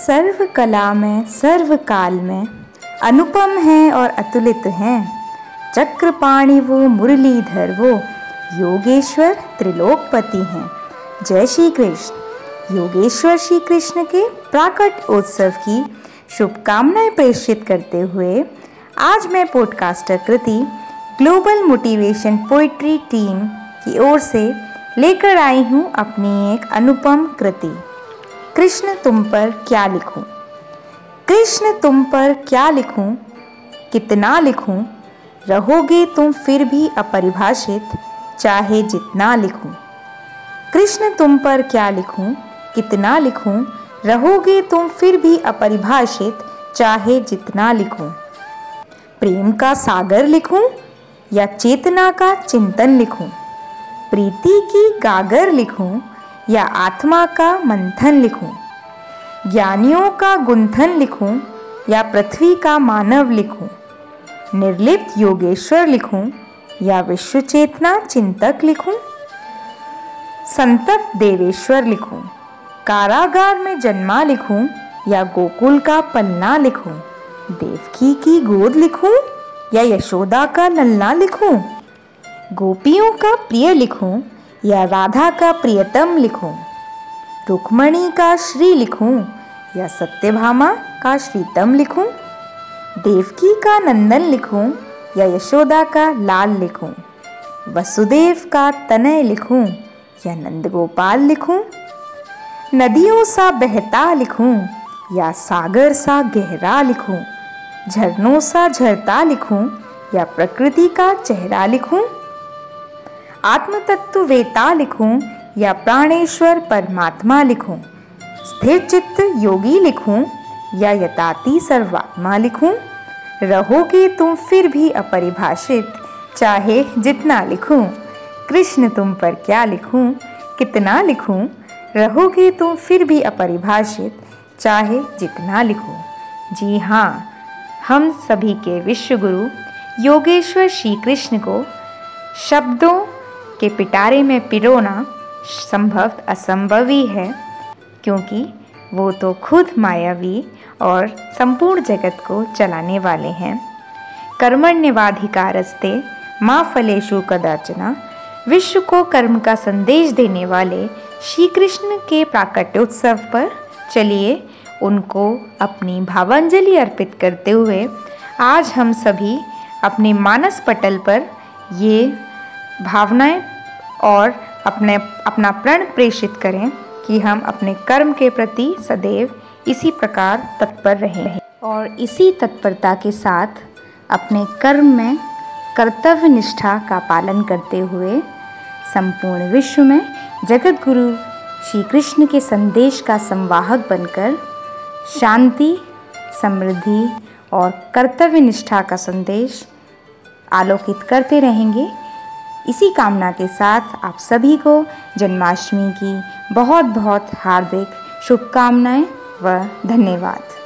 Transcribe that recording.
सर्व कला में सर्व काल में अनुपम है और अतुलित हैं। चक्रपाणि वो मुरलीधर वो योगेश्वर त्रिलोकपति हैं। जय श्री कृष्ण योगेश्वर श्री कृष्ण के प्राकट उत्सव की शुभकामनाएँ प्रेषित करते हुए आज मैं podcaster Kriti global motivation poetry team की ओर से लेकर आई हूँ अपनी एक अनुपम कृति। कृष्ण तुम पर क्या लिखूं? कृष्ण तुम पर क्या लिखूं? कितना लिखूं? रहोगे तुम फिर भी अपरिभाषित, चाहे जितना लिखूं। कृष्ण तुम पर क्या लिखूं? कितना लिखूं? रहोगे तुम फिर भी अपरिभाषित, चाहे जितना लिखूं। प्रेम का सागर लिखूं या चेतना का चिंतन लिखूं? प्रीति की गागर लिखूं या आत्मा का मंथन लिखूं, ज्ञानियों का गुंथन लिखूं, या पृथ्वी का मानव लिखूं, निर्लिप्त योगेश्वर लिखूं, या विश्व चेतना चिंतक लिखूं संतक देवेश्वर लिखूं, कारागार में जन्मा लिखूं, या गोकुल का पन्ना लिखूं, देवकी की गोद लिखूं, या यशोदा का लल्ला लिखूं, गोपियों का प्रिय लिखूं या राधा का प्रियतम लिखूं, रुक्मणी का श्री लिखूं, या सत्यभामा का श्रीतम लिखूं, देवकी का नंदन लिखूं, या यशोदा का लाल लिखूं, वसुदेव का तनय लिखूं, या नंदगोपाल लिखूं, नदियों सा बहता लिखूं, या सागर सा गहरा लिखूं, झरनों सा झरता लिखूं, या प्रकृति का चेहरा लिखूं आत्म तत्व लिखूं या प्राणेश्वर परमात्मा लिखूं? स्थिर चित्त योगी लिखूं या यताती सर्वात्मा लिखूं? रहोगे तुम फिर भी अपरिभाषित, चाहे जितना लिखूं। कृष्ण तुम पर क्या लिखूं, कितना लिखूं? रहोगे तुम फिर भी अपरिभाषित, चाहे जितना लिखूं। जी हाँ हम सभी के विश्व गुरु योगेश्वर श्री कृष्ण को शब्दों के पिटारे में पिरोना संभव असंभव ही, क्योंकि वो तो खुद मायावी और संपूर्ण जगत को चलाने वाले हैं। कर्मण्यवाधिकारस्ते माँ फलेशु कदाचना, विश्व को कर्म का संदेश देने वाले श्री कृष्ण के प्राकट्योत्सव पर चलिए उनको अपनी भावांजलि अर्पित करते हुए आज हम सभी अपने मानस पटल पर ये भावनाएँ और अपने, अपना प्रण प्रेषित करें कि हम अपने कर्म के प्रति सदैव इसी प्रकार तत्पर रहें और इसी तत्परता के साथ अपने कर्म में कर्तव्य निष्ठा का पालन करते हुए संपूर्ण विश्व में जगत गुरु श्री कृष्ण के संदेश का संवाहक बनकर शांति, समृद्धि और कर्तव्य निष्ठा का संदेश आलोकित करते रहेंगे। इसी कामना के साथ आप सभी को जन्माष्टमी की बहुत बहुत हार्दिक शुभकामनाएँ व धन्यवाद।